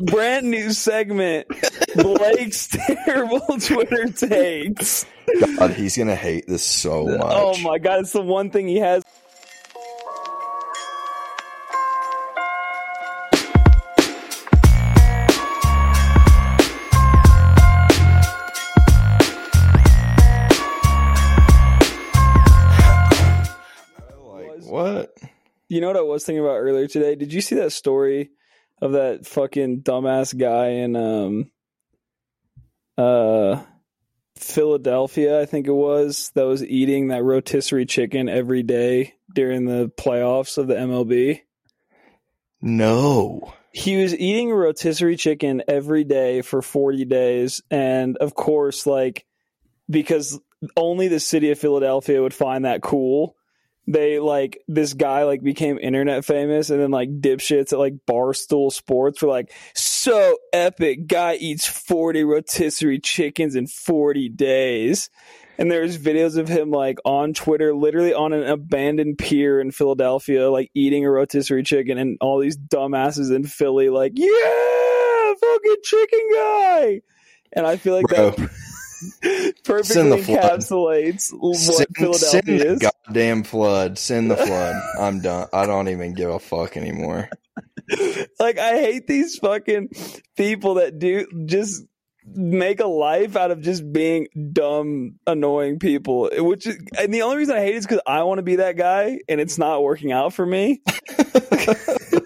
brand new segment. Blake's terrible Twitter takes. God, he's gonna hate this so oh much. Oh my god, it's the one thing he has. Like what? You know what I was thinking about earlier today? Did you see that story of that fucking dumbass guy in um uh Philadelphia, I think it was, that was eating that rotisserie chicken every day during the playoffs of the MLB? No. he was eating rotisserie chicken every day for 40 days and of course like because only the city of philadelphia would find that cool they like this guy like became internet famous and then like dipshits at like barstool sports were like so epic guy eats 40 rotisserie chickens in 40 days and there's videos of him like on Twitter, literally on an abandoned pier in Philadelphia, like eating a rotisserie chicken, and all these dumbasses in Philly, like, yeah, fucking chicken guy. And I feel like Bro. that perfectly encapsulates what Send, send Philadelphia the is. goddamn flood. Send the flood. I'm done. I don't even give a fuck anymore. like I hate these fucking people that do just make a life out of just being dumb, annoying people. Which is, and the only reason I hate it is because I want to be that guy, and it's not working out for me.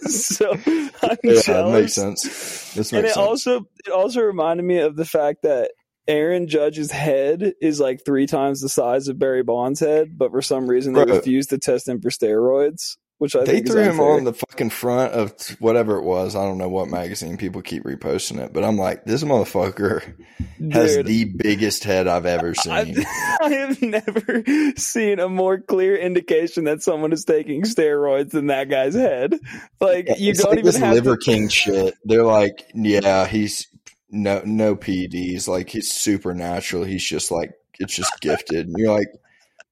so I'm Yeah, that jealous. makes sense. This and it sense. also it also reminded me of the fact that Aaron Judge's head is like three times the size of Barry Bonds' head, but for some reason they Bro. refused to test him for steroids. Which I think they threw is him on the fucking front of whatever it was. I don't know what magazine. People keep reposting it, but I'm like, this motherfucker has Dude. the biggest head I've ever I've, seen. I have never seen a more clear indication that someone is taking steroids than that guy's head. Like you it's don't like even this have Liver to, King shit. They're like, yeah, he's no no PEDs. Like he's supernatural. He's just like it's just gifted. And you're like,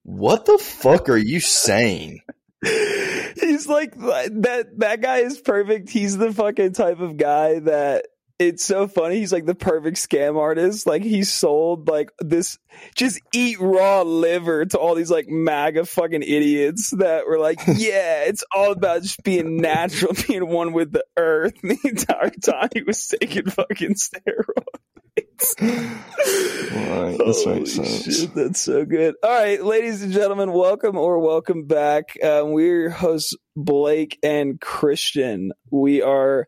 what the fuck are you saying? He's like that. That guy is perfect. He's the fucking type of guy that it's so funny. He's like the perfect scam artist. Like he sold like this, just eat raw liver to all these like MAGA fucking idiots that were like, yeah, it's all about just being natural, being one with the earth. The entire time he was taking fucking steroids. Right, this Holy makes sense. shit, that's so good. All right, ladies and gentlemen, welcome or welcome back. Um, we're your hosts, Blake and Christian. We are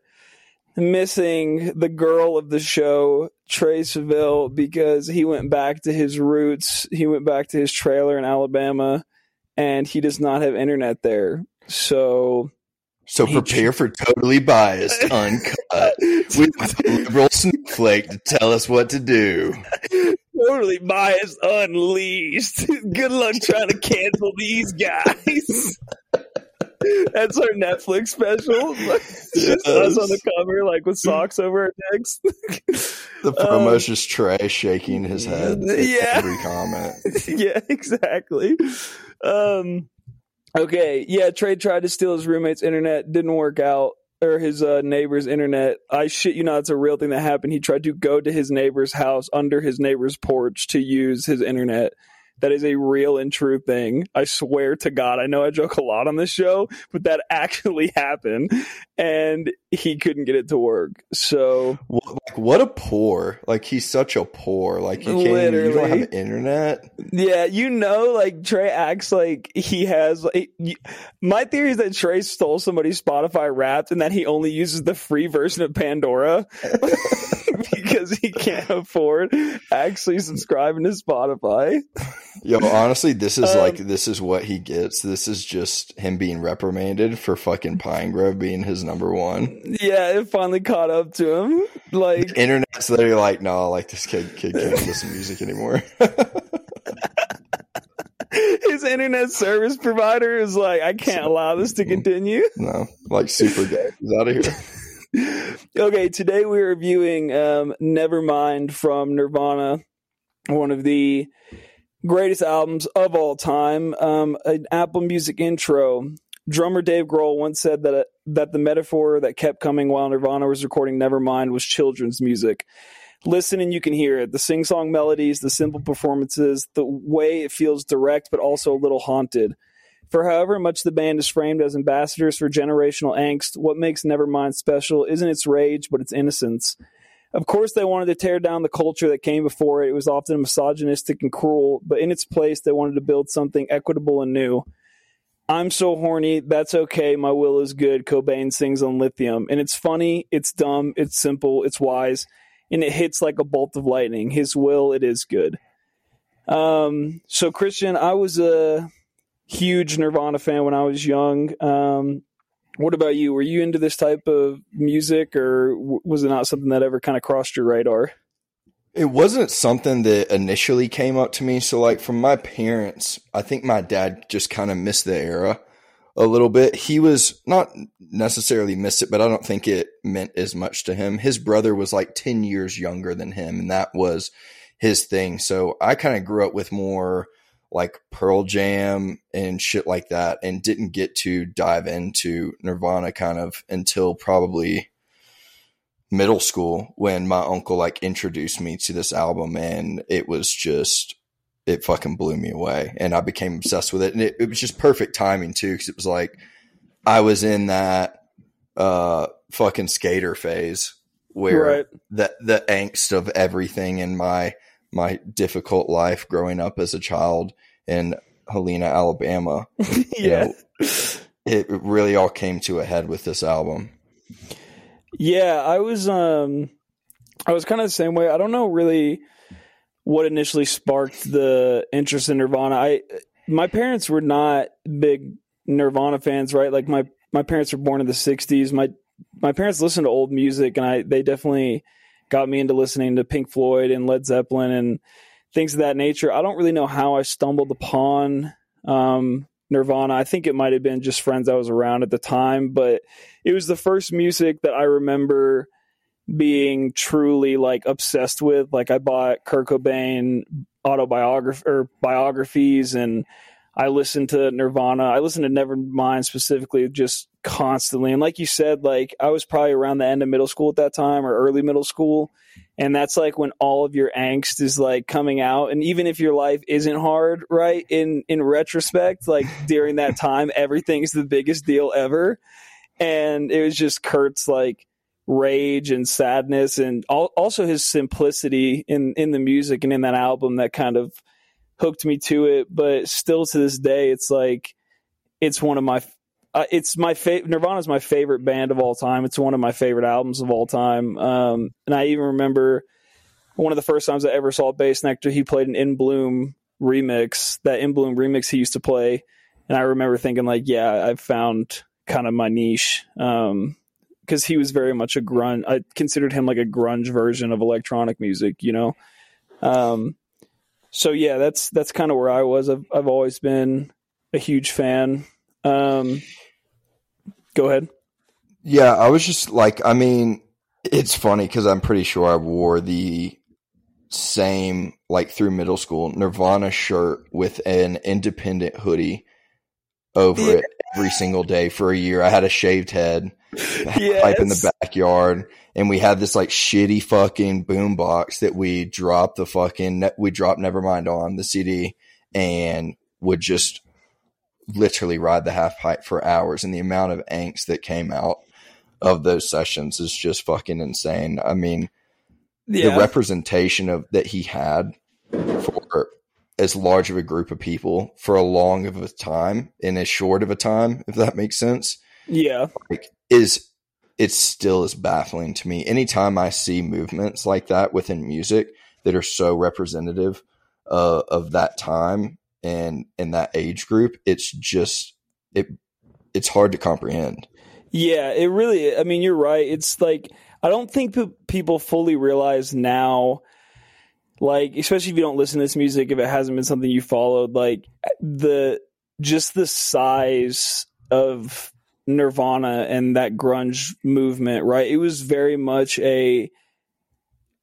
missing the girl of the show, Trey Seville, because he went back to his roots. He went back to his trailer in Alabama, and he does not have internet there. So So prepare for totally biased, uncut, with a liberal snowflake to tell us what to do. totally biased, unleashed. Good luck trying to cancel these guys. That's our Netflix special. Just us on the cover, like with socks over our necks. The promo's just Trey shaking his head Yeah. every comment. yeah, exactly. Um, okay, yeah. Trey tried to steal his roommate's internet, didn't work out, or his uh, neighbor's internet. I shit you not, it's a real thing that happened. He tried to go to his neighbor's house under his neighbor's porch to use his internet. That is a real and true thing. I swear to God. I know I joke a lot on this show, but that actually happened, and he couldn't get it to work. So What, like, what a poor! Like he's such a poor. Like you can't. Even, you don't have internet. Yeah, you know, like Trey acts like he has. Like, my theory is that Trey stole somebody's Spotify Wrapped and that he only uses the free version of Pandora because he can't afford actually subscribing to Spotify. Yo, honestly, this is Um, like this is what he gets. This is just him being reprimanded for fucking Pine Grove being his number one. Yeah, it finally caught up to him. Like, Internet's literally like, no, like this kid kid can't listen to music anymore. his internet service provider is like, I can't allow this to continue. no, like super gay. He's out of here. okay, today we're reviewing um, Nevermind from Nirvana, one of the greatest albums of all time. Um, an Apple Music intro drummer Dave Grohl once said that that the metaphor that kept coming while Nirvana was recording Nevermind was children's music. Listen and you can hear it. The sing-song melodies, the simple performances, the way it feels direct but also a little haunted. For however much the band is framed as ambassadors for generational angst, what makes Nevermind special isn't its rage, but its innocence. Of course, they wanted to tear down the culture that came before it. It was often misogynistic and cruel, but in its place, they wanted to build something equitable and new. I'm so horny. That's okay. My will is good. Cobain sings on lithium. And it's funny, it's dumb, it's simple, it's wise, and it hits like a bolt of lightning. His will, it is good. Um, so Christian, I was a huge Nirvana fan when I was young. Um, what about you? Were you into this type of music, or was it not something that ever kind of crossed your radar? It wasn't something that initially came up to me. So, like, from my parents, I think my dad just kind of missed the era a little bit. He was not necessarily missed it, but I don't think it meant as much to him. His brother was like 10 years younger than him, and that was his thing. So, I kind of grew up with more like Pearl Jam and shit like that and didn't get to dive into Nirvana kind of until probably middle school when my uncle like introduced me to this album and it was just it fucking blew me away and I became obsessed with it and it, it was just perfect timing too because it was like I was in that uh fucking skater phase where right. the the angst of everything in my my difficult life growing up as a child in Helena, Alabama. yeah. Know, it really all came to a head with this album. Yeah, I was um I was kind of the same way. I don't know really what initially sparked the interest in Nirvana. I my parents were not big Nirvana fans, right? Like my my parents were born in the 60s. My my parents listened to old music and I they definitely got me into listening to Pink Floyd and Led Zeppelin and things of that nature. I don't really know how I stumbled upon um, Nirvana. I think it might have been just friends I was around at the time, but it was the first music that I remember being truly like obsessed with. Like I bought Kurt Cobain autobiography or biographies and I listened to Nirvana. I listened to Nevermind specifically just constantly. And like you said, like I was probably around the end of middle school at that time or early middle school. And that's like when all of your angst is like coming out. And even if your life isn't hard, right? In in retrospect, like during that time, everything's the biggest deal ever. And it was just Kurt's like rage and sadness and also his simplicity in in the music and in that album that kind of hooked me to it. But still to this day, it's like it's one of my uh, it's my favorite. Nirvana is my favorite band of all time. It's one of my favorite albums of all time. Um, and I even remember one of the first times I ever saw Bassnectar. He played an In Bloom remix. That In Bloom remix he used to play, and I remember thinking like, yeah, I've found kind of my niche. Um, because he was very much a grunge. I considered him like a grunge version of electronic music, you know. Um, so yeah, that's that's kind of where I was. I've I've always been a huge fan. Um, go ahead. Yeah, I was just like, I mean, it's funny because I'm pretty sure I wore the same like through middle school Nirvana shirt with an independent hoodie over yeah. it every single day for a year. I had a shaved head, yes. pipe in the backyard, and we had this like shitty fucking boom box that we dropped the fucking we dropped Nevermind on the CD and would just literally ride the half pipe for hours. And the amount of angst that came out of those sessions is just fucking insane. I mean, yeah. the representation of that he had for as large of a group of people for a long of a time in as short of a time, if that makes sense. Yeah. Like, is it still is baffling to me. Anytime I see movements like that within music that are so representative uh, of that time and in that age group, it's just it it's hard to comprehend. Yeah, it really. I mean, you're right. It's like I don't think people fully realize now like especially if you don't listen to this music if it hasn't been something you followed like the just the size of nirvana and that grunge movement right it was very much a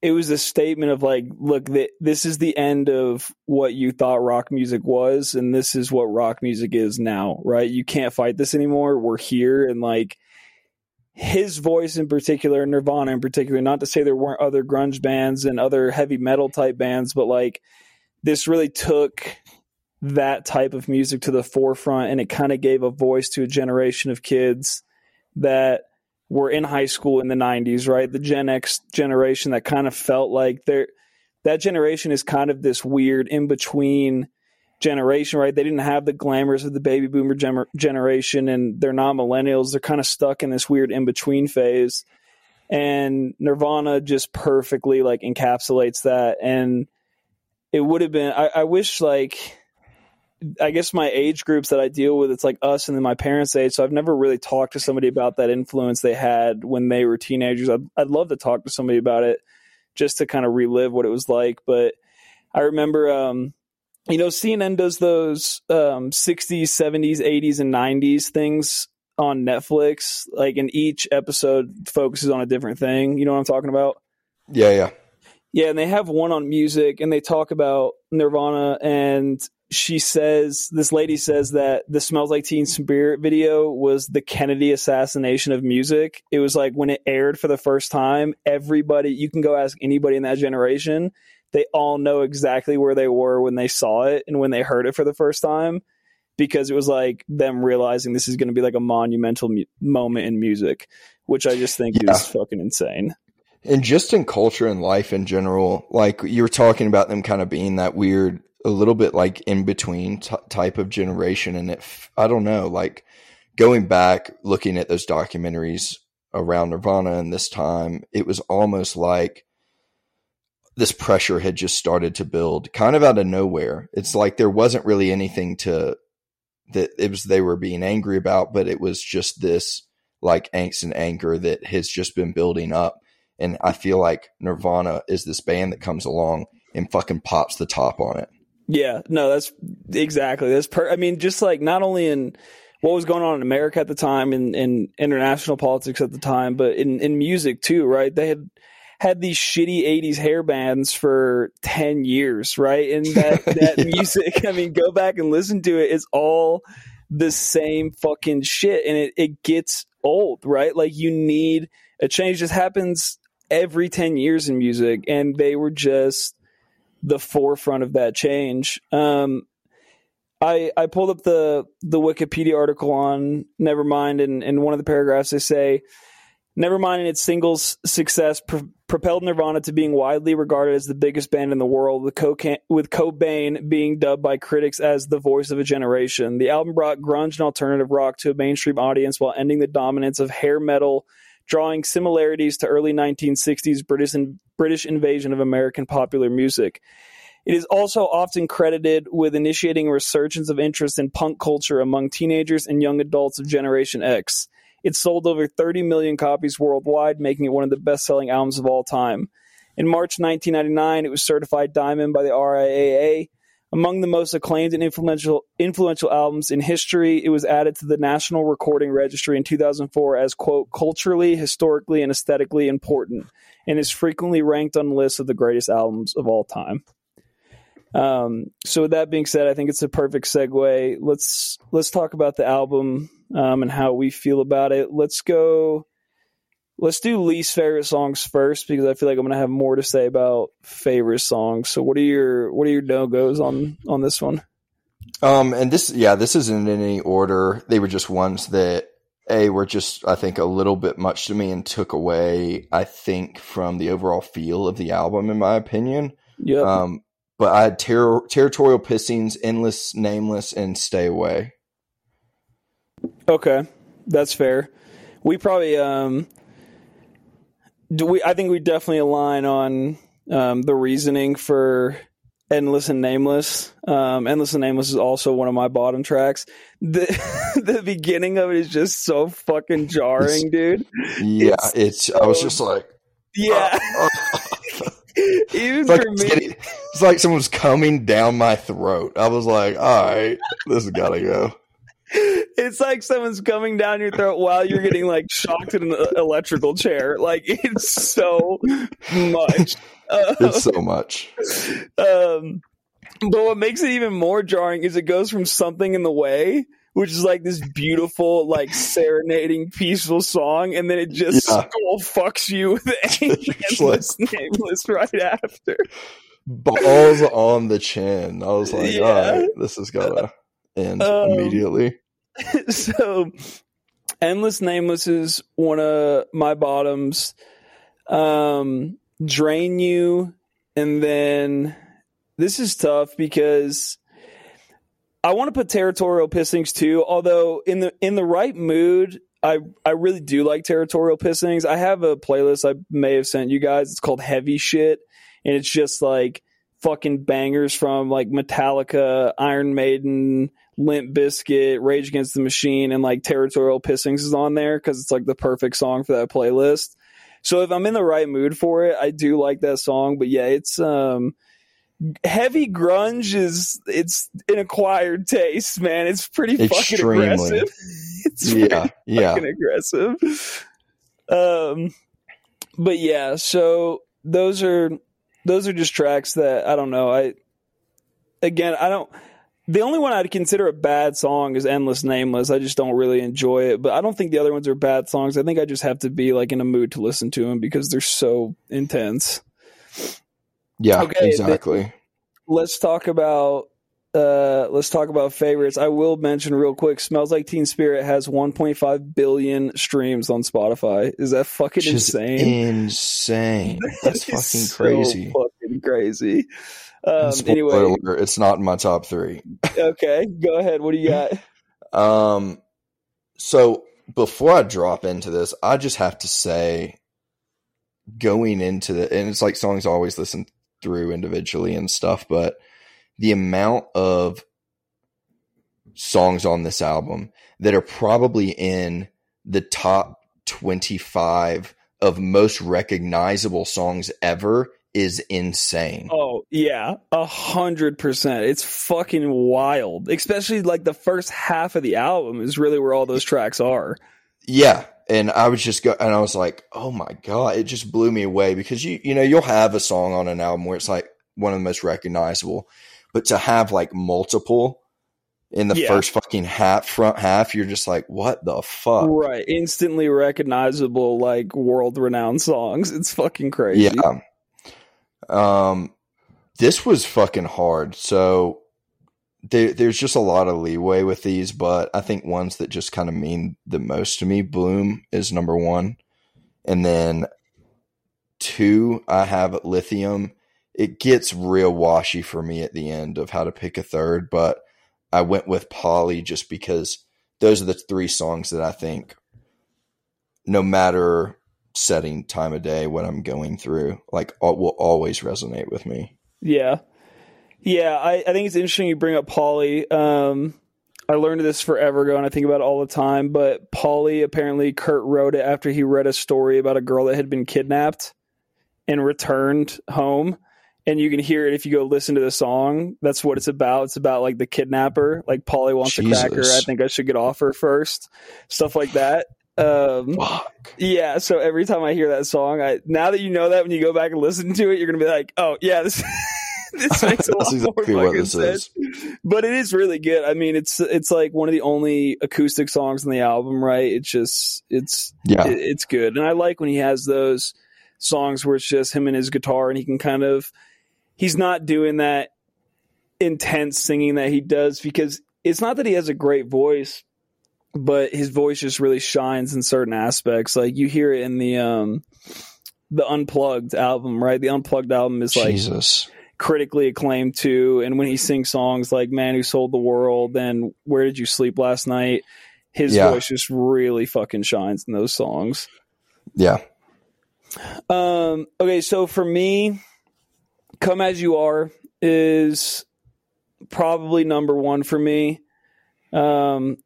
it was a statement of like, look, th- this is the end of what you thought rock music was, and this is what rock music is now, right? You can't fight this anymore. We're here, and like his voice in particular, Nirvana in particular. Not to say there weren't other grunge bands and other heavy metal type bands, but like this really took that type of music to the forefront, and it kind of gave a voice to a generation of kids that were in high school in the 90s, right? The Gen X generation that kind of felt like they're that generation is kind of this weird in between generation, right? They didn't have the glamours of the baby boomer gener- generation and they're not millennials. They're kind of stuck in this weird in between phase. And Nirvana just perfectly like encapsulates that. And it would have been, I, I wish like, I guess my age groups that I deal with, it's like us and then my parents' age. So I've never really talked to somebody about that influence they had when they were teenagers. I'd, I'd love to talk to somebody about it just to kind of relive what it was like. But I remember, um, you know, CNN does those um, 60s, 70s, 80s, and 90s things on Netflix. Like, and each episode focuses on a different thing. You know what I'm talking about? Yeah, yeah. Yeah, and they have one on music, and they talk about Nirvana and she says this lady says that the smells like teen spirit video was the kennedy assassination of music it was like when it aired for the first time everybody you can go ask anybody in that generation they all know exactly where they were when they saw it and when they heard it for the first time because it was like them realizing this is going to be like a monumental mu- moment in music which i just think Yeah. is fucking insane and just in culture and life in general, like you were talking about them kind of being that weird, a little bit like in between t- type of generation. And if I don't know, like going back, looking at those documentaries around Nirvana and this time, it was almost like this pressure had just started to build kind of out of nowhere. It's like there wasn't really anything to that it was they were being angry about, but it was just this like angst and anger that has just been building up. And I feel like Nirvana is this band that comes along and fucking pops the top on it. Yeah, no, that's exactly. That's per. I mean, just like not only in what was going on in America at the time, in in international politics at the time, but in in music too, right? They had had these shitty '80s hair bands for ten years, right? And that that music, I mean, go back and listen to it. It's all the same fucking shit, and it it gets old, right? Like you need a change. This happens every ten years in music, and they were just the forefront of that change. Um, I I pulled up the the Wikipedia article on Nevermind, and in one of the paragraphs they say, Nevermind and its singles success pro- propelled Nirvana to being widely regarded as the biggest band in the world, with, Coca- with Cobain being dubbed by critics as the voice of a generation. The album brought grunge and alternative rock to a mainstream audience while ending the dominance of hair metal, drawing similarities to early 1960s British in- British invasion of American popular music. It is also often credited with initiating a resurgence of interest in punk culture among teenagers and young adults of Generation X. It sold over 30 million copies worldwide, making it one of the best selling albums of all time. In March 1999, it was certified diamond by the RIAA. Among the most acclaimed and influential, influential albums in history, it was added to the National Recording Registry in 2004 as, quote, culturally, historically, and aesthetically important, and is frequently ranked on lists of the greatest albums of all time. Um, so with that being said, I think it's a perfect segue. Let's let's talk about the album um, and how we feel about it. Let's go. Let's do least favorite songs first because I feel like I'm gonna have more to say about favorite songs. So what are your what are your no goes on on this one? Um, and this, yeah, this isn't in any order. They were just ones that a were just, I think, a little bit much to me and took away, I think, from the overall feel of the album, in my opinion. Yeah. Um, but I had ter- territorial pissings, endless, nameless, and stay away. Okay, that's fair. We probably um, do we? I think we definitely align on um, the reasoning for endless and nameless. Um, endless and nameless is also one of my bottom tracks. The the beginning of it is just so fucking jarring, dude. Yeah, It's it's. I was just like, Yeah, uh, even it's like for it's, me. getting- it's like someone's coming down my throat. I was like, all right, this has got to go. It's like someone's coming down your throat while you're getting like shocked in an electrical chair. Like it's so much. Uh, it's so much. um, but what makes it even more jarring is it goes from something in the way, which is like this beautiful, like serenading, peaceful song, and then it just Yeah. skull fucks you with endless, nameless right after. Balls on the chin. I was like, Yeah. all right, this is gonna end Um, immediately. so endless nameless is one of my bottoms um drain you and then this is tough because i want to put territorial pissings too although in the in the right mood i i really do like territorial pissings i have a playlist i may have sent you guys it's called heavy shit and it's just like fucking bangers from like metallica iron maiden Limp Bizkit, Rage Against the Machine, and like Territorial Pissings is on there because it's like the perfect song for that playlist. So if I'm in the right mood for it, I do like that song. But yeah, it's um heavy grunge is it's an acquired taste, man. It's pretty fucking aggressive. It's Yeah, yeah. fucking aggressive. Um, but yeah, so those are those are just tracks that I don't know. I again, I don't. The only one I'd consider a bad song is "Endless Nameless." I just don't really enjoy it, but I don't think the other ones are bad songs. I think I just have to be like in a mood to listen to them because they're so intense. Yeah, Okay, exactly. Let's talk about uh let's talk about favorites. I will mention real quick. Smells like Teen Spirit has 1.5 billion streams on Spotify. Is that fucking Which insane? insane. That's That fucking so crazy. fucking crazy. Um, anyway, alert, it's not in my top three. okay, go ahead. What do you got? Um, so before I drop into this, I just have to say, going into the, and it's like songs I always listen through individually and stuff, but the amount of songs on this album that are probably in the top 25 of most recognizable songs ever is insane. Oh yeah, a hundred percent. It's fucking wild. Especially like the first half of the album is really where all those tracks are. Yeah, and I was just go, and I was like, oh my god, it just blew me away because you you know you'll have a song on an album where it's like one of the most recognizable, but to have like multiple in the Yeah. first fucking half front half, you're just like, what the fuck? Right, instantly recognizable, like world renowned songs. It's fucking crazy. Yeah. Um, this was fucking hard. So there, there's just a lot of leeway with these, but I think ones that just kind of mean the most to me, Bloom is number one. And then two, I have Lithium. It gets real washy for me at the end of how to pick a third, but I went with Polly just because those are the three songs that I think no matter setting time of day what I'm going through, like al- will always resonate with me. Yeah. Yeah, I, I think it's interesting you bring up Polly. Um, I learned this forever ago and I think about it all the time, but Polly apparently Kurt wrote it after he read a story about a girl that had been kidnapped and returned home. And you can hear it if you go listen to the song. That's what it's about. It's about like the kidnapper. Like Polly wants to crack her. Jesus. I think I should get off her first. Stuff like that. Um, Fuck. yeah, so every time I hear that song, I now that you know that when you go back and listen to it, you're gonna be like, oh yeah, this this makes a lot exactly more fucking sense. is. But it is really good. I mean, it's it's like one of the only acoustic songs on the album, right? It's just it's Yeah. it- it's good, and I like when he has those songs where it's just him and his guitar, and he can kind of he's not doing that intense singing that he does because it's not that he has a great voice, but his voice just really shines in certain aspects. Like you hear it in the um the unplugged album, right? The unplugged album is like Jesus. critically acclaimed too. And when he sings songs like "Man Who Sold the World" and "Where Did You Sleep Last Night," his Yeah. voice just really fucking shines in those songs. Yeah. Um, okay, so for me, "Come as You Are" is probably number one for me. Um,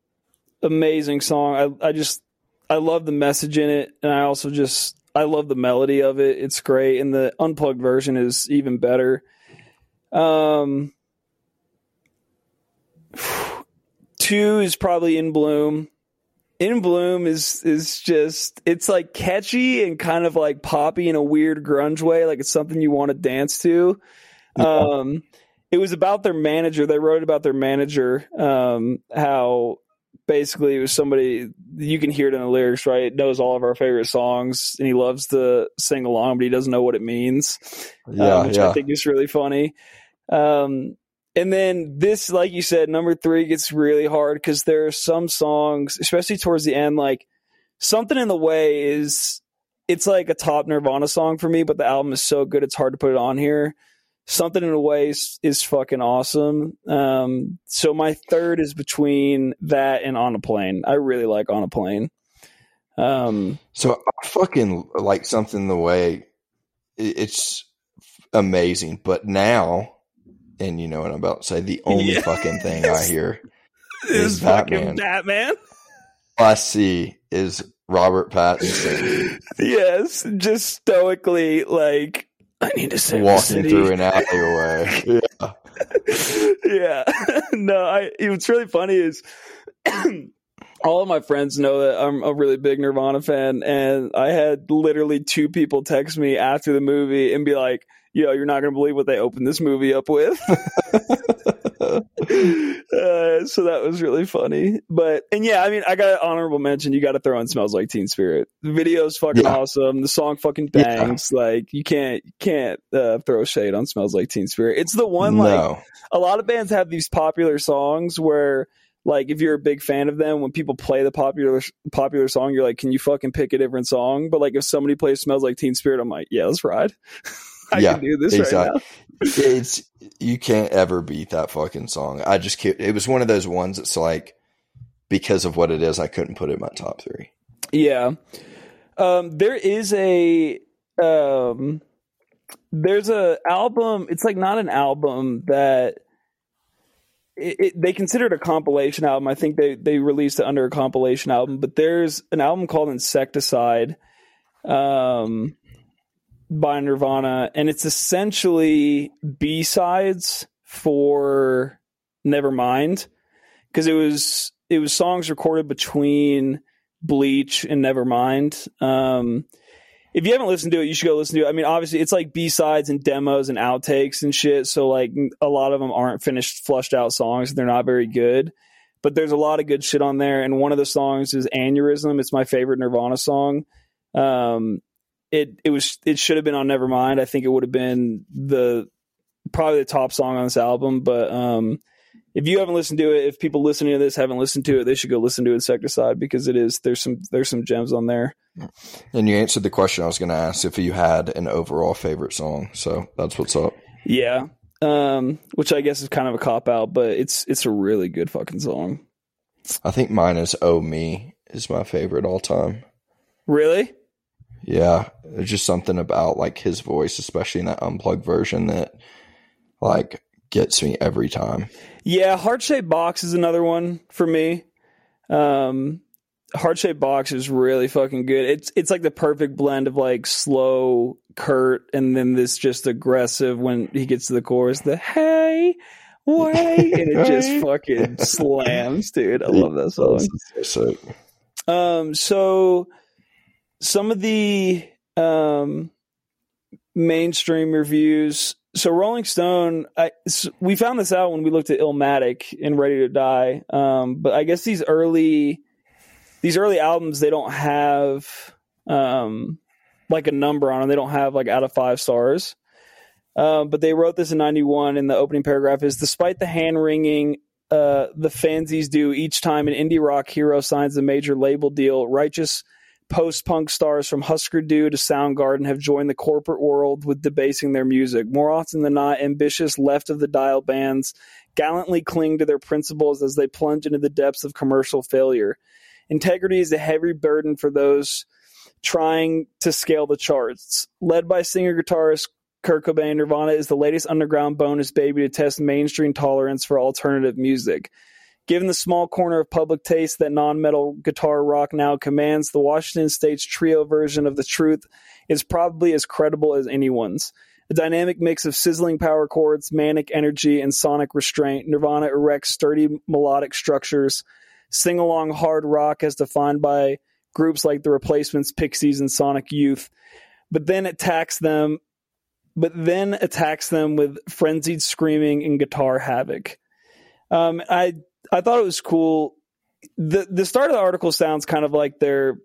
amazing song. I I just I love the message in it, and I also just I love the melody of it. It's great, and the unplugged version is even better. Um, two is probably in bloom. In Bloom is is just it's like catchy and kind of like poppy in a weird grunge way, like it's something you want to dance to. Um, it was about their manager. They wrote about their manager, um, how basically it was somebody you can hear it in the lyrics, right? Knows all of our favorite songs and he loves to sing along, but he doesn't know what it means. Yeah, um, which yeah. I think is really funny. Um, and then this, like you said, number three gets really hard because there are some songs, especially towards the end, like something in the way is it's like a top Nirvana song for me, but the album is so good it's hard to put it on here. Something in a way is, is fucking awesome. Um, so my third is between that and On a Plane. I really like On a Plane. Um, So I fucking like something in the way it's amazing, but now, and you know what I'm about to say, the only Yeah. fucking thing I hear is Is Batman. Batman. I see is Robert Pattinson yes, just stoically like I need to save walking through an alleyway. Yeah. yeah. no, I what's really funny is all of my friends know that I'm a really big Nirvana fan and I had literally two people text me after the movie and be like, "Yo, you're not going to believe what they opened this movie up with." uh, so that was really funny. But and yeah, I mean, I got an honorable mention. You got to throw in "Smells Like Teen Spirit." The video's fucking Yeah. awesome. The song fucking Yeah. bangs. Like you can't you can't uh, throw shade on "Smells Like Teen Spirit." It's the one like a lot of bands have these popular songs where like if you're a big fan of them when people play the popular popular song you're like can you fucking pick a different song but like if somebody plays smells like teen spirit i'm like yeah let's ride i Yeah, can do this right now it's you can't ever beat that fucking song. I just can't. It was one of those ones that's like because of what it is, I couldn't put it in my top three. yeah um there is a um there's a album it's like not an album that it, it, they consider it a compilation album. I think they they released it under a compilation album, but there's an album called Incesticide, um, by Nirvana, and it's essentially B sides for Nevermind, because it was it was songs recorded between Bleach and Nevermind. Um, if you haven't listened to it, you should go listen to it. I mean, obviously, it's like B sides and demos and outtakes and shit. So like a lot of them aren't finished, flushed out songs. They're not very good, but there's a lot of good shit on there. And one of the songs is Aneurysm. It's my favorite Nirvana song. Um, it it was it should have been on Nevermind. I think it would have been the probably the top song on this album. But um, if you haven't listened to it, if people listening to this haven't listened to it, they should go listen to Incesticide because it is there's some there's some gems on there. And you answered the question I was going to ask if you had an overall favorite song. So that's what's up. Yeah. Um, which I guess is kind of a cop out, but it's it's a really good fucking song. I think mine is "Oh Me" is my favorite all time. Really? Yeah, there's just something about like his voice, especially in that unplugged version, that like gets me every time. Yeah, Heart Shaped Box is another one for me. Um Heart Shaped Box is really fucking good. It's it's like the perfect blend of like slow Kurt and then this just aggressive when he gets to the chorus, the hey way and it just fucking slams, dude. I love that song. So. Um, so some of the um, mainstream reviews. So Rolling Stone, I, we found this out when we looked at Illmatic and Ready to Die. Um, but I guess these early these early albums they don't have um, like a number on them. They don't have like out of five stars. Um, but they wrote this in 91 and the opening paragraph is despite the hand wringing uh, the fanzines do each time an indie rock hero signs a major label deal righteous post-punk stars from husker du to soundgarden have joined the corporate world with debasing their music. More often than not ambitious left of the dial bands gallantly cling to their principles as they plunge into the depths of commercial failure. Integrity is a heavy burden for those trying to scale the charts. Led by singer guitarist Kurt Cobain, Nirvana is the latest underground bonus baby to test mainstream tolerance for alternative music. Given the small corner of public taste that non metal guitar rock now commands, the Washington State's trio version of The Truth is probably as credible as anyone's. A dynamic mix of sizzling power chords, manic energy, and sonic restraint, Nirvana erects sturdy melodic structures sing along hard rock as defined by groups like the Replacements, Pixies, and Sonic Youth, but then attacks them. But then attacks them with frenzied screaming and guitar havoc. Um, I I thought it was cool. the The start of the article sounds kind of like they're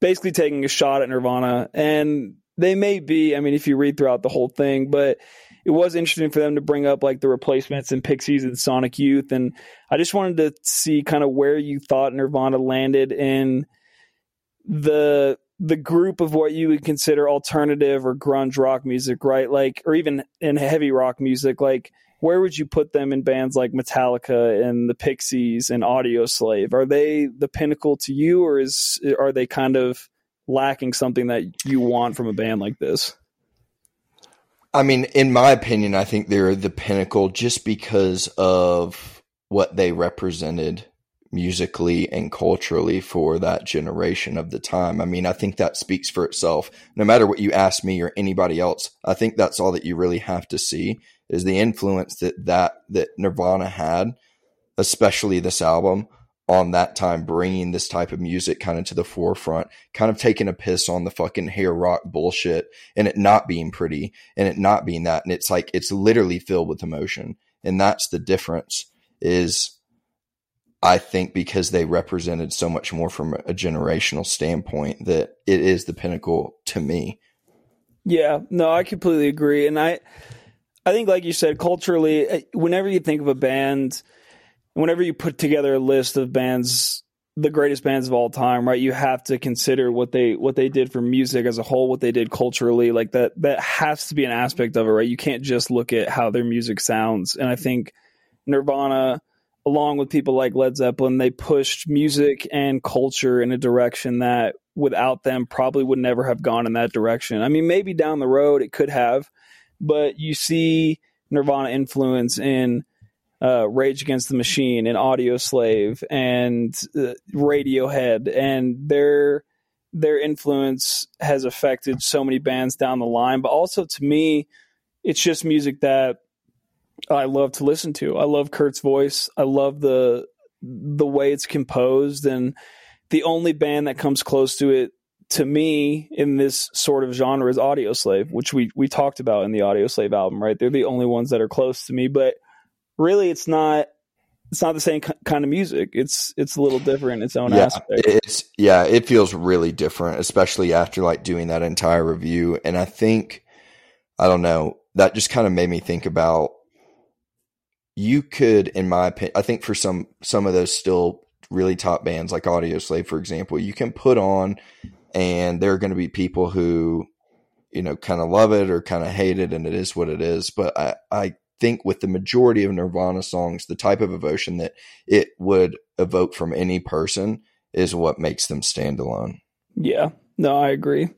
basically taking a shot at Nirvana, and they may be. I mean, if you read throughout the whole thing, but it was interesting for them to bring up like the replacements and Pixies and Sonic Youth, and I just wanted to see kind of where you thought Nirvana landed in the the group of what you would consider alternative or grunge rock music, right? Like, or even in heavy rock music, like where would you put them in bands like Metallica and the Pixies and Audioslave? Are they the pinnacle to you, or is are they kind of lacking something that you want from a band like this? I mean, in my opinion, I think they're the pinnacle just because of what they represented musically and culturally for that generation of the time. I mean, I think that speaks for itself. No matter what you ask me or anybody else, I think that's all that you really have to see is the influence that that, that Nirvana had, especially this album on that time bringing this type of music kind of to the forefront, kind of taking a piss on the fucking hair rock bullshit and it not being pretty and it not being that. And it's like, it's literally filled with emotion. And that's the difference is I think because they represented so much more from a generational standpoint that it is the pinnacle to me. Yeah, no, I completely agree. And I, I think, like you said, culturally, eh, whenever you think of a band, whenever you put together a list of bands the greatest bands of all time right you have to consider what they what they did for music as a whole what they did culturally like that that has to be an aspect of it right? You can't just look at how their music sounds. And i think nirvana along with people like led zeppelin they pushed music and culture in a direction that without them probably would never have gone in that direction. I mean maybe down the road it could have but you see nirvana influence in uh, Rage Against the Machine and Audio Slave and uh, Radiohead, and their their influence has affected so many bands down the line. But also to me, it's just music that I love to listen to. I love Kurt's voice. I love the the way it's composed, and the only band that comes close to it to me in this sort of genre is Audioslave, which we we talked about in the Audioslave album. Right, they're the only ones that are close to me, but really it's not it's not the same kind of music. It's it's a little different in its own yeah, aspect. It's yeah, it feels really different, especially after like doing that entire review. And I think I don't know, that just kind of made me think about you could, in my opinion, I think for some some of those still really top bands like Audioslave, for example, you can put on and there are going to be people who, you know, kind of love it or kind of hate it, and it is what it is. But I, I think with the majority of Nirvana songs, the type of emotion that it would evoke from any person is what makes them stand alone. Yeah, no, I agree.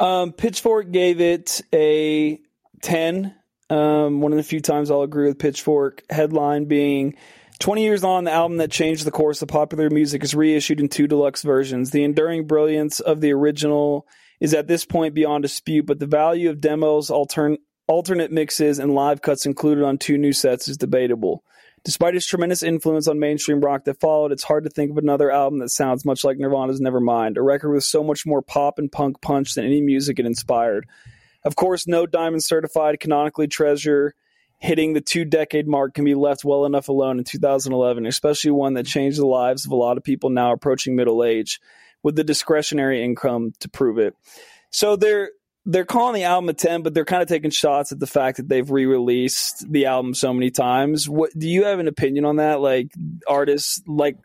Um, Pitchfork gave it a 10. Um, one of the few times I'll agree with Pitchfork. Headline being 20 years on, the album that changed the course of popular music is reissued in two deluxe versions. The enduring brilliance of the original is at this point beyond dispute, but the value of demos, altern- alternate mixes, and live cuts included on two new sets is debatable. Despite its tremendous influence on mainstream rock that followed, it's hard to think of another album that sounds much like Nirvana's Nevermind, a record with so much more pop and punk punch than any music it inspired. Of course, no Diamond certified canonically treasure hitting the two decade mark can be left well enough alone in 2011, especially one that changed the lives of a lot of people now approaching middle age with the discretionary income to prove it. So they're they're calling the album a 10 but they're kind of taking shots at the fact that they've re-released the album so many times what do you have an opinion on that like artists like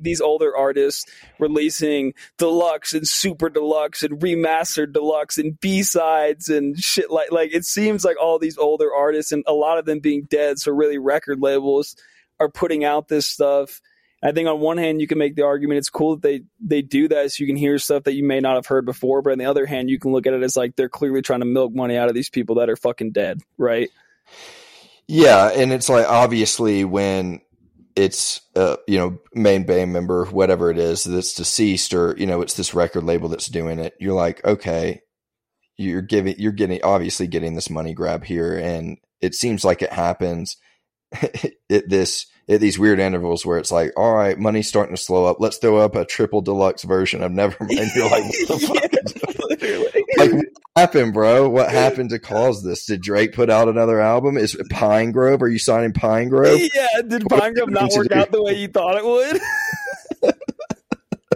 these older artists releasing deluxe and super deluxe and remastered deluxe and b-sides and shit like like it seems like all these older artists and a lot of them being dead so really record labels are putting out this stuff I think on one hand you can make the argument it's cool that they they do that so you can hear stuff that you may not have heard before, but on the other hand you can look at it as like they're clearly trying to milk money out of these people that are fucking dead, right? Yeah, and it's like obviously when it's uh, you know main band member whatever it is that's deceased or you know it's this record label that's doing it you're like okay you're giving you're getting obviously getting this money grab here. And it seems like it happens. It, this at these weird intervals where it's like, all right, money's starting to slow up. Let's throw up a triple deluxe version of Nevermind. You're like, what the fuck? Like what happened, bro? What happened to cause this? Did Drake put out another album? Is it Pine Grove? Are you signing Pine Grove? yeah, did Pine Grove not work out the way you thought it would?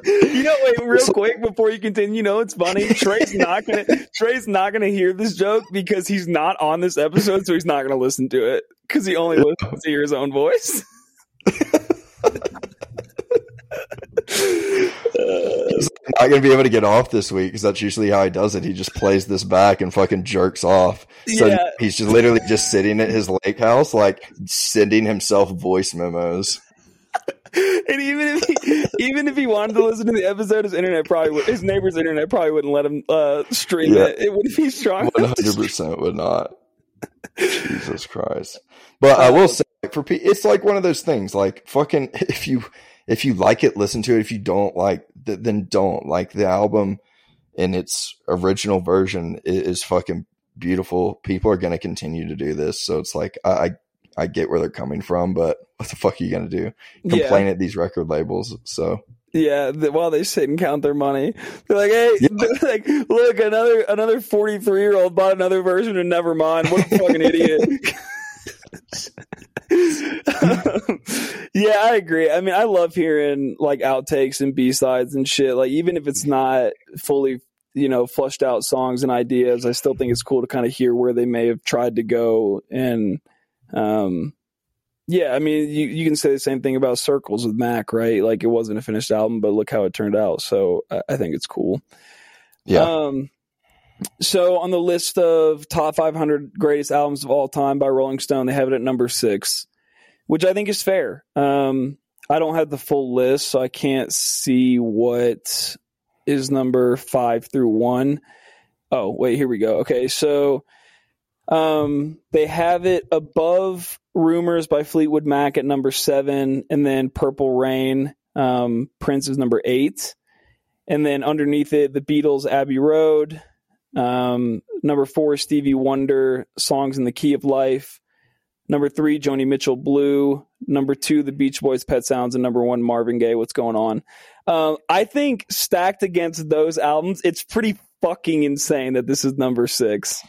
you know, wait, real quick before you continue. You know, it's funny. Trey's not gonna Trey's not gonna hear this joke because he's not on this episode, so he's not gonna listen to it because he only listens to hear his own voice. He's not gonna be able to get off this week because that's usually how he does it. He just plays this back and fucking jerks off. So Yeah. he's just literally just sitting at his lake house, like sending himself voice memos. and even if he, even if he wanted to listen to the episode, his internet probably would, his neighbor's internet probably wouldn't let him uh, stream Yeah. it. It wouldn't be strong. Enough hundred percent would not. Jesus Christ! But I will say, like, for pe- it's like one of those things. Like fucking, if you if you like it, listen to it. If you don't like, th- then don't. Like the album in its original version is fucking beautiful. People are gonna continue to do this, so it's like I I, I get where they're coming from, but what the fuck are you gonna do? Yeah. Complain at these record labels? So Yeah, the, while they sit and count their money, they're like, "Hey, Yeah. they're like, look, another another forty three year old bought another version of Nevermind. What a fucking idiot!" yeah, I agree. I mean, I love hearing like outtakes and B sides and shit. Like, even if it's not fully, you know, flushed out songs and ideas, I still think it's cool to kind of hear where they may have tried to go and. um yeah, I mean, you, you can say the same thing about Circles with Mac, right? Like it wasn't a finished album, but look how it turned out. So I, I think it's cool. yeah, Um, so on the list of top 500 greatest albums of all time by Rolling Stone, they have it at number six, which I think is fair. Um, I don't have the full list, so I can't see what is number five through one. Oh, wait, here we go. Okay, so um, they have it above Rumors by Fleetwood Mac at number seven, and then Purple Rain, um, Prince is number eight. And then underneath it, the Beatles, Abbey Road. Um, number four, Stevie Wonder, Songs in the Key of Life. Number three, Joni Mitchell, Blue. Number two, the Beach Boys, Pet Sounds. And number one, Marvin Gaye, What's Going On? Um, I think stacked against those albums, it's pretty fucking insane that this is number six.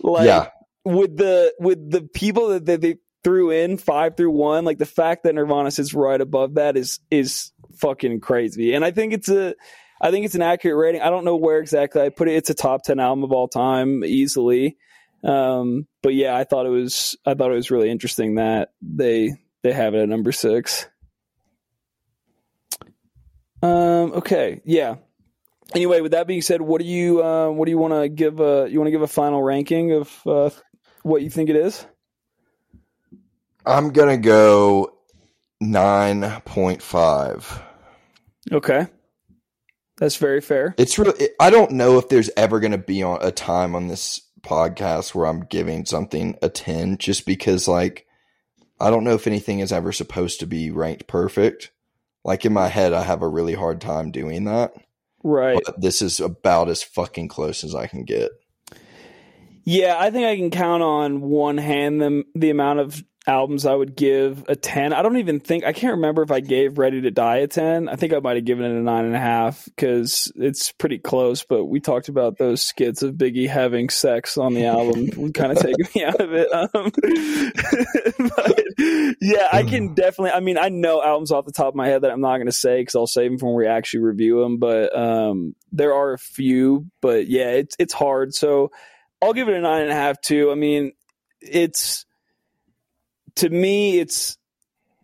Like, yeah, with the with the people that, that they threw in five through one, like the fact that Nirvana sits right above that is is fucking crazy. And I think it's a I think it's an accurate rating. I don't know where exactly I put it. It's a top ten album of all time easily. Um, but yeah, I thought it was I thought it was really interesting that they they have it at number six. Um, okay, yeah. Anyway, with that being said, what do you uh, what do you want to give a you want to give a final ranking of uh, what you think it is? I'm gonna go nine point five. Okay, that's very fair. It's really. I don't know if there's ever going to be on a time on this podcast where I'm giving something a ten, just because like I don't know if anything is ever supposed to be ranked perfect. Like in my head, I have a really hard time doing that. Right. But this is about as fucking close as I can get. Yeah, I think I can count on one hand the the amount of albums I would give a ten. I don't even think I can't remember if I gave Ready to Die a ten. I think I might have given it a nine and a half because it's pretty close. But we talked about those skits of Biggie having sex on the album, kind of taking me out of it. Um, but yeah, I can definitely. I mean, I know albums off the top of my head that I'm not going to say because I'll save them for when we actually review them. But um, there are a few. But yeah, it's it's hard. So I'll give it a nine and a half too. I mean, it's to me, it's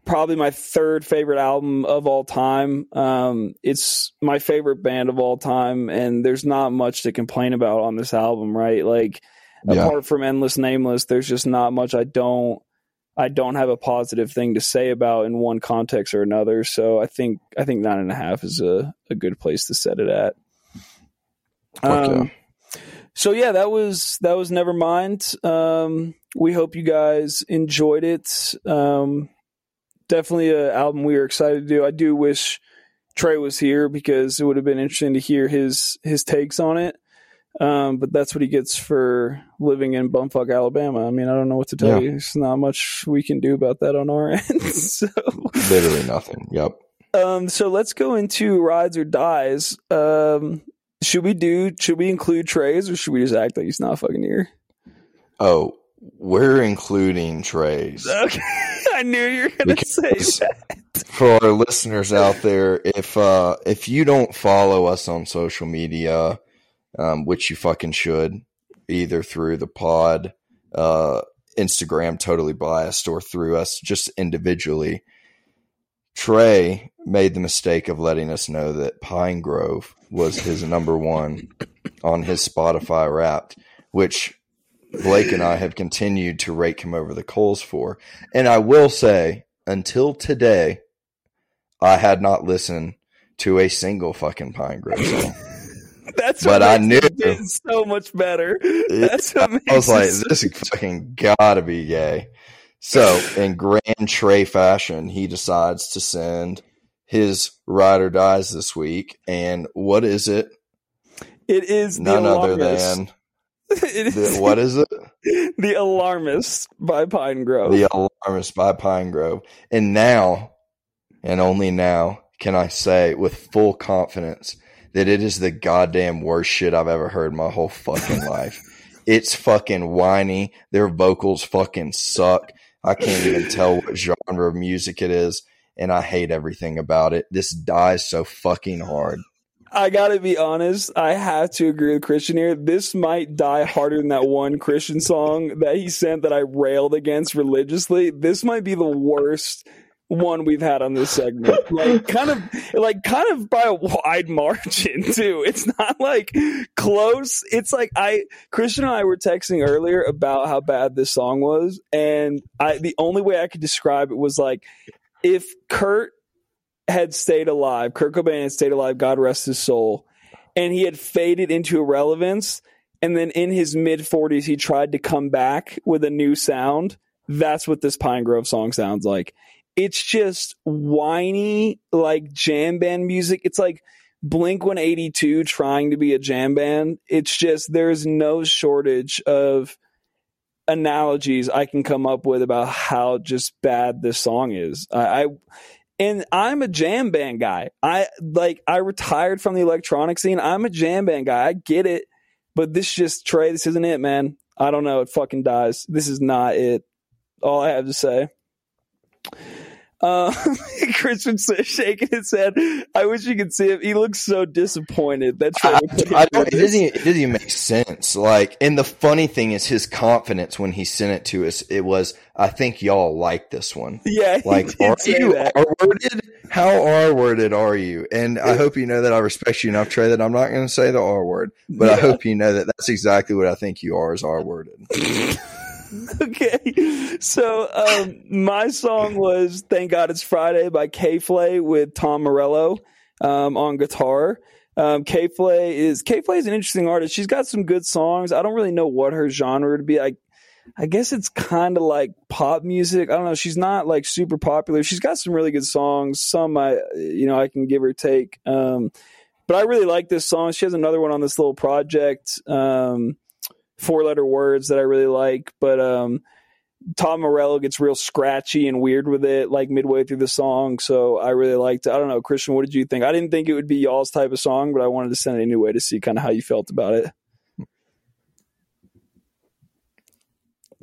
probably my third favorite album of all time. Um, it's my favorite band of all time, and there's not much to complain about on this album, right? Like Yeah. apart from Endless Nameless, there's just not much I don't I don't have a positive thing to say about in one context or another. So I think I think nine and a half is a, a good place to set it at. Um, so yeah, that was that was Nevermind. Um, we hope you guys enjoyed it. Um, definitely an album we were excited to do. I do wish Trey was here because it would have been interesting to hear his his takes on it. Um, but that's what he gets for living in bumfuck Alabama. I mean, I don't know what to tell Yeah. you. There's not much we can do about that on our end. so, Literally nothing. Yep. um, so let's go into rides or dies. Um, should we do? Should we include Trey's, or should we just act like he's not fucking here? Oh, we're including Trey's. Okay, I knew you were gonna say Because- that. for our listeners out there, if uh if you don't follow us on social media, um, which you fucking should, either through the pod, uh, Instagram, totally biased, or through us just individually, Trey made the mistake of letting us know that Pinegrove was his number one on his Spotify Wrapped, which Blake and I have continued to rake him over the coals for. And I will say, until today, I had not listened to a single fucking Pinegrove song. That's But I makes it knew- so much better. That's what I was like, so- this is fucking gotta be gay. So, in grand Trey fashion, he decides to send his ride or dies this week. And what is it? It is the None other than it is the, what is it? the alarmist by Pinegrove. The Alarmist by Pinegrove. And now, and only now, can I say with full confidence that it is the goddamn worst shit I've ever heard in my whole fucking life. It's fucking whiny. Their vocals fucking suck. I can't even tell what genre of music it is. And I hate everything about it. This dies so fucking hard. I gotta be honest. I have to agree with Christian here. This might die harder than that one Christian song that he sent that I railed against religiously. This might be the worst one we've had on this segment. Like kind of like kind of by a wide margin too. It's not like close. It's like I Christian and I were texting earlier about how bad this song was and I the only way I could describe it was like if Kurt had stayed alive, Kurt Cobain had stayed alive, God rest his soul, and he had faded into irrelevance, and then in his mid 40s, he tried to come back with a new sound. That's what this Pinegrove song sounds like. It's just whiny, like jam band music. It's like Blink 182 trying to be a jam band. It's just, there's no shortage of analogies I can come up with about how just bad this song is. I, I and I'm a jam band guy. I like I retired from the electronic scene. I'm a jam band guy. I get it, but this just Trey. This isn't it, man. I don't know. It fucking dies. This is not it. All I have to say. Uh, Christian says, shaking his head. I wish you could see him. He looks so disappointed. That's I, him I it doesn't even, it doesn't even make sense. Like, and the funny thing is his confidence when he sent it to us. It was, I think y'all like this one. Yeah, Like, are you. R worded? How R worded are you? And I hope you know that I respect you enough, Trey, that I'm not going to say the R word, but I hope you know that that's exactly what I think you are is R worded. okay. So um, my song was "Thank God It's Friday" by K Flay with Tom Morello um, on guitar. Um, K Flay is K Flay is an interesting artist. She's got some good songs. I don't really know what her genre to be. I I guess it's kind of like pop music. I don't know. She's not like super popular. She's got some really good songs. Some I you know I can give her take. Um, but I really like this song. She has another one on this little project. Um, four letter words that I really like. But um, Tom Morello gets real scratchy and weird with it, like midway through the song. So I really liked it. I don't know, Christian, what did you think? I didn't think it would be y'all's type of song, but I wanted to send it anyway to see kind of how you felt about it.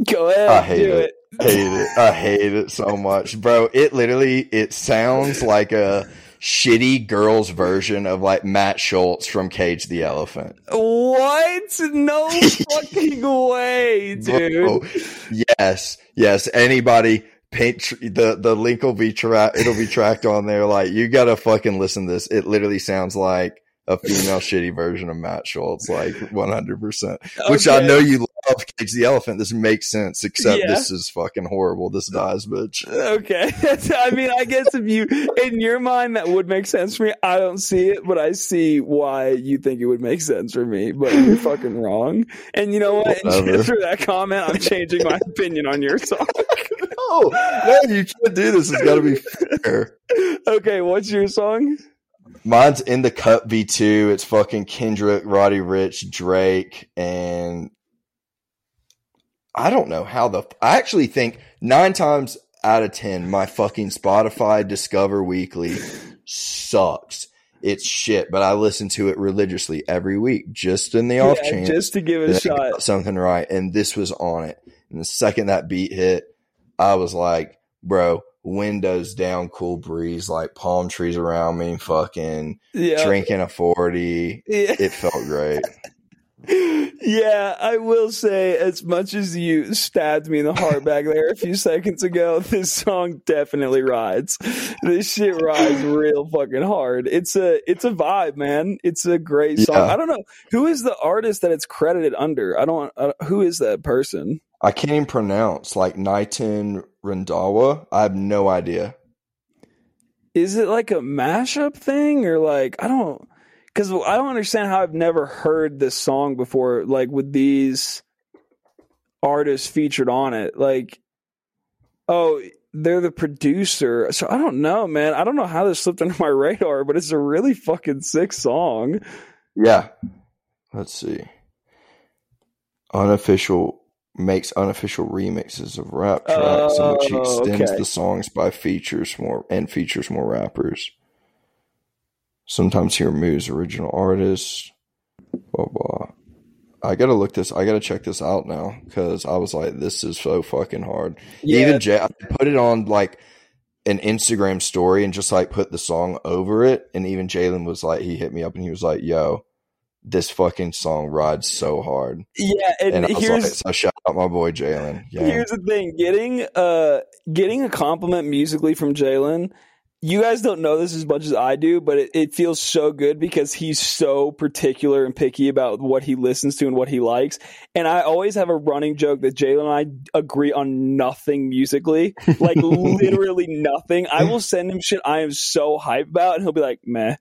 Go ahead. I hate do it. hate it. I hate it so much, bro. It literally it sounds like a shitty girl's version of like Matt Shultz from Cage the Elephant. What? No fucking way, dude. Yes, yes. Anybody paint tr- the the link will be tra- it'll be tracked on there. Like you gotta fucking listen to this. It literally sounds like a female shitty version of Matt Shultz, like one hundred percent. Which I know you love Cage the Elephant. This makes sense, except Yeah. this is fucking horrible. This dies, bitch. Okay. I mean, I guess if you, in your mind, that would make sense for me. I don't see it, but I see why you think it would make sense for me. But you're fucking wrong. And you know what? For that comment, I'm changing my opinion on your song. No, no, you can't do this. It's got to be fair. okay, what's your song? Mine's in the Cup V2. It's fucking Kendrick, Roddy Ricch, Drake, and I don't know how the. I actually think nine times out of ten, my fucking Spotify Discover Weekly sucks. It's shit, but I listen to it religiously every week, just in the off Yeah, chance just to give it a shot. something right. And this was on it. And the second that beat hit, I was like, bro, windows down, cool breeze, like palm trees around me, fucking Yeah, drinking a 40. yeah. It felt great. Yeah, I will say, as much as you stabbed me in the heart back there a few seconds ago, this song definitely rides. This shit rides real fucking hard. It's a it's a vibe, man. It's a great song. Yeah. I don't know who is the artist that it's credited under. I don't. Uh, who is that person? I can't even pronounce like Nighton Rendawa. I have no idea. Is it like a mashup thing or like I don't because I don't understand how I've never heard this song before. Like with these artists featured on it, like oh they're the producer. So I don't know, man. I don't know how this slipped under my radar, but it's a really fucking sick song. Yeah. Let's see. Unofficial makes unofficial remixes of rap tracks in which he Oh, extends okay. the songs by features more and features more rappers. Sometimes he removes original artists. Blah blah. I gotta look this. I gotta check this out now because I was like, this is so fucking hard. Even Jay, I put it on like an Instagram story and just like put the song over it. And even Jalen was like, he hit me up and he was like, yo, this fucking song rides so hard. yeah, and, And I was here's like, so shout out my boy Jalen. Yeah. Here's the thing: getting uh getting a compliment musically from Jalen. You guys don't know this as much as I do, but it, it feels so good because he's so particular and picky about what he listens to and what he likes. And I always have a running joke that Jalen and I agree on nothing musically, like literally nothing. I will send him shit I am so hyped about, and he'll be like, "Meh."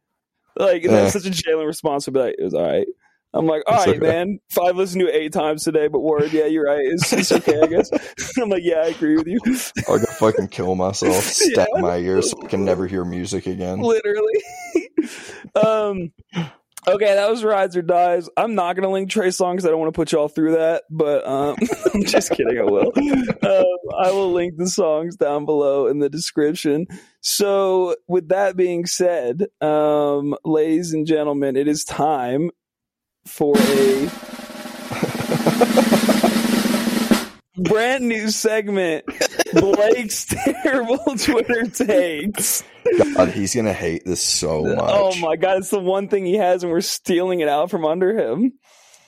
Like that's Eh. such a Jalen response. He'll be like, "It was all right." I'm like, all right, man. Five listened to it eight times today, but word, yeah, you're right. It's, it's okay, I guess. I'm like, yeah, I agree with you. I'll go fucking kill myself, stab Yeah. my ears so I can never hear music again. Literally. um, okay, that was rides or dies. I'm not gonna link Trey songs. I don't want to put y'all through that, but um, I'm just kidding. I will. Um, I will link the songs down below in the description. So, with that being said, um, ladies and gentlemen, it is time for a brand new segment. Blake's terrible Twitter takes. God, he's gonna hate this so oh much. Oh my god, it's the one thing he has, and we're stealing it out from under him.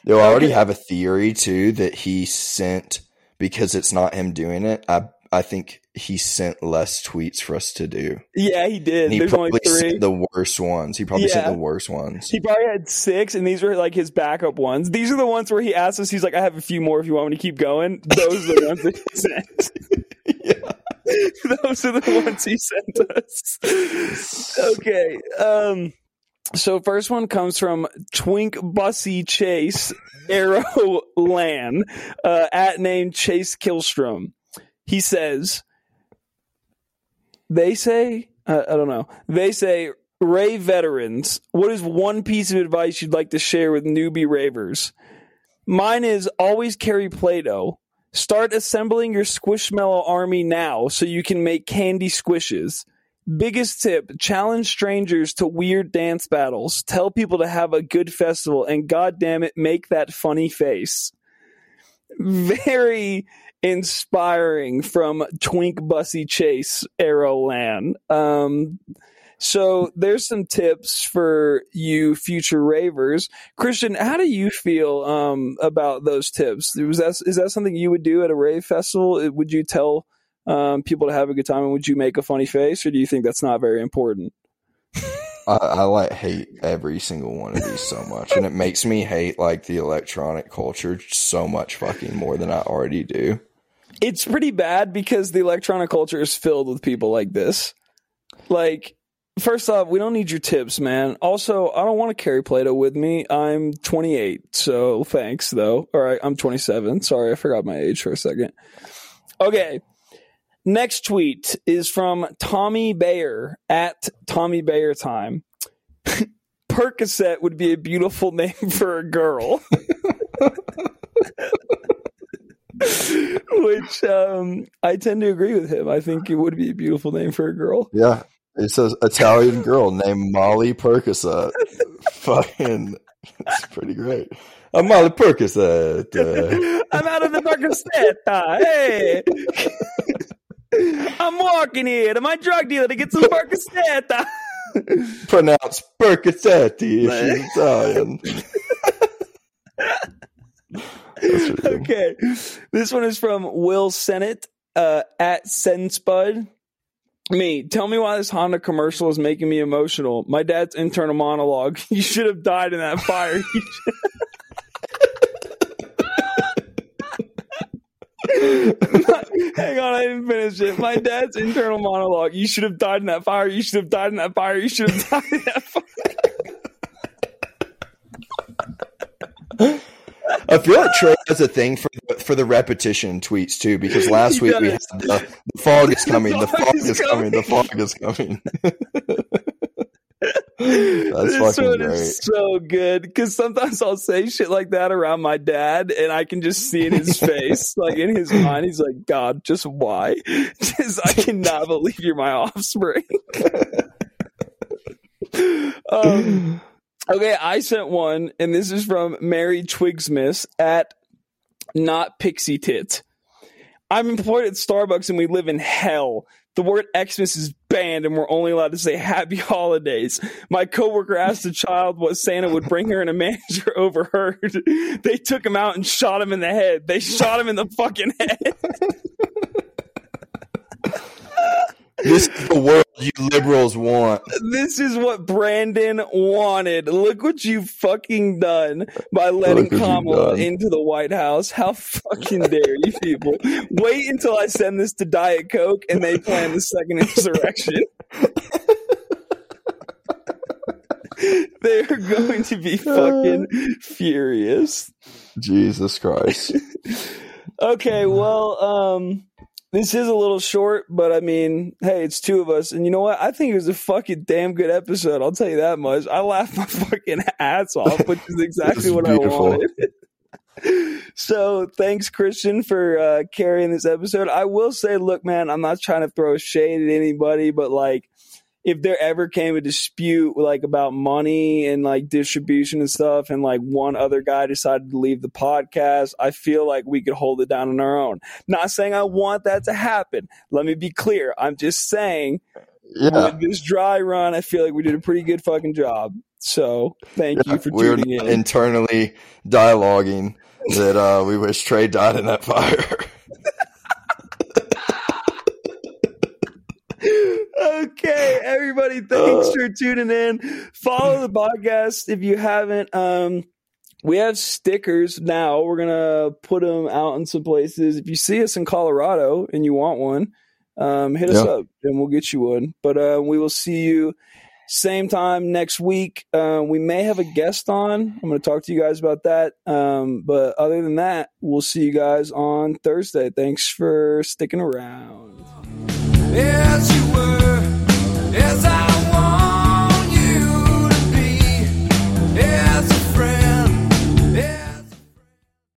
Yo, I already have a theory too that he sent because it's not him doing it. I I think he sent less tweets for us to do. Yeah, he did. And he There's only probably three. sent the worst ones. He probably sent the worst ones. he probably had six, and these were like his backup ones. These are the ones where he asked us. He's like, "I have a few more if you want me to keep going." Those are the ones that he sent. yeah. Those are the ones he sent us. Okay. Um. So first one comes from Twink Bussy Chase Arrow Lan uh, at name Chase Killstrom. He says, "They say uh, I don't know. They say." Ray veterans, what is one piece of advice you'd like to share with newbie ravers? Mine is always carry Play Doh. Start assembling your Squishmallow army now so you can make candy squishes. Biggest tip challenge strangers to weird dance battles. Tell people to have a good festival and god damn it, make that funny face. Very inspiring from Twink Bussy Chase Arrowland. Um, so there's some tips for you future ravers. Christian, how do you feel um, about those tips? Was that is that something you would do at a rave festival? Would you tell um, people to have a good time, and would you make a funny face, or do you think that's not very important? I, I like hate every single one of these so much, and it makes me hate like the electronic culture so much fucking more than I already do. It's pretty bad because the electronic culture is filled with people like this. Like, first off, we don't need your tips, man. Also, I don't want to carry Play-Doh with me. I'm 28, so thanks though. All right, I'm 27. Sorry, I forgot my age for a second. Okay. Next tweet is from Tommy Bayer at Tommy Bayer time. Percocet would be a beautiful name for a girl. Which um, I tend to agree with him. I think it would be a beautiful name for a girl. Yeah. It says Italian girl named Molly Percocet. Fucking, it's pretty great. I'm Molly Percocet. Uh, I'm out of the Percocet. Hey. I'm walking here to my drug dealer to get some Percocet. pronounced Percocet if she's Italian. okay. This one is from Will Sennett uh, at Senspud. Me, tell me why this Honda commercial is making me emotional. My dad's internal monologue. You should have died in that fire. Hang on, I didn't finish it. My dad's internal monologue. You should have died in that fire. You should have died in that fire. You should have died in that fire. I feel like Trey has a thing for for the repetition tweets too, because last week we had the, the fog is coming, the fog is coming, the fog is coming. That's this fucking one great. is so good because sometimes I'll say shit like that around my dad, and I can just see in his face, like in his mind, he's like, "God, just why? Just I cannot believe you're my offspring." um, okay, I sent one, and this is from Mary Twigsmith at not Pixie Tit. I'm employed at Starbucks, and we live in hell. The word Xmas is banned, and we're only allowed to say Happy Holidays. My coworker asked a child what Santa would bring her, and a manager overheard. They took him out and shot him in the head. They shot him in the fucking head. This is the world you liberals want. This is what Brandon wanted. Look what you fucking done by letting Kamala into the White House. How fucking dare you people? Wait until I send this to Diet Coke and they plan the second insurrection. They're going to be fucking furious. Jesus Christ. Okay, well, um, this is a little short, but I mean, hey, it's two of us, and you know what? I think it was a fucking damn good episode. I'll tell you that much. I laughed my fucking ass off, which is exactly what I wanted. so thanks, Christian, for uh, carrying this episode. I will say, look, man, I'm not trying to throw shade at anybody, but like, if there ever came a dispute like about money and like distribution and stuff and like one other guy decided to leave the podcast i feel like we could hold it down on our own. Not saying i want that to happen. Let me be clear. I'm just saying Yeah. with this dry run i feel like we did a pretty good fucking job. So thank you for we were tuning in. internally dialoguing that uh, we wish Trey died in that fire. okay, everybody, thanks for tuning in. Follow the podcast if you haven't. Um, we have stickers now. We're gonna put them out in some places. If you see us in Colorado and you want one, um, hit us Yeah. up and we'll get you one. But uh, we will see you same time next week. Uh, we may have a guest on. I'm going to talk to you guys about that. Um, but other than that, we'll see you guys on Thursday. Thanks for sticking around as you were, as I.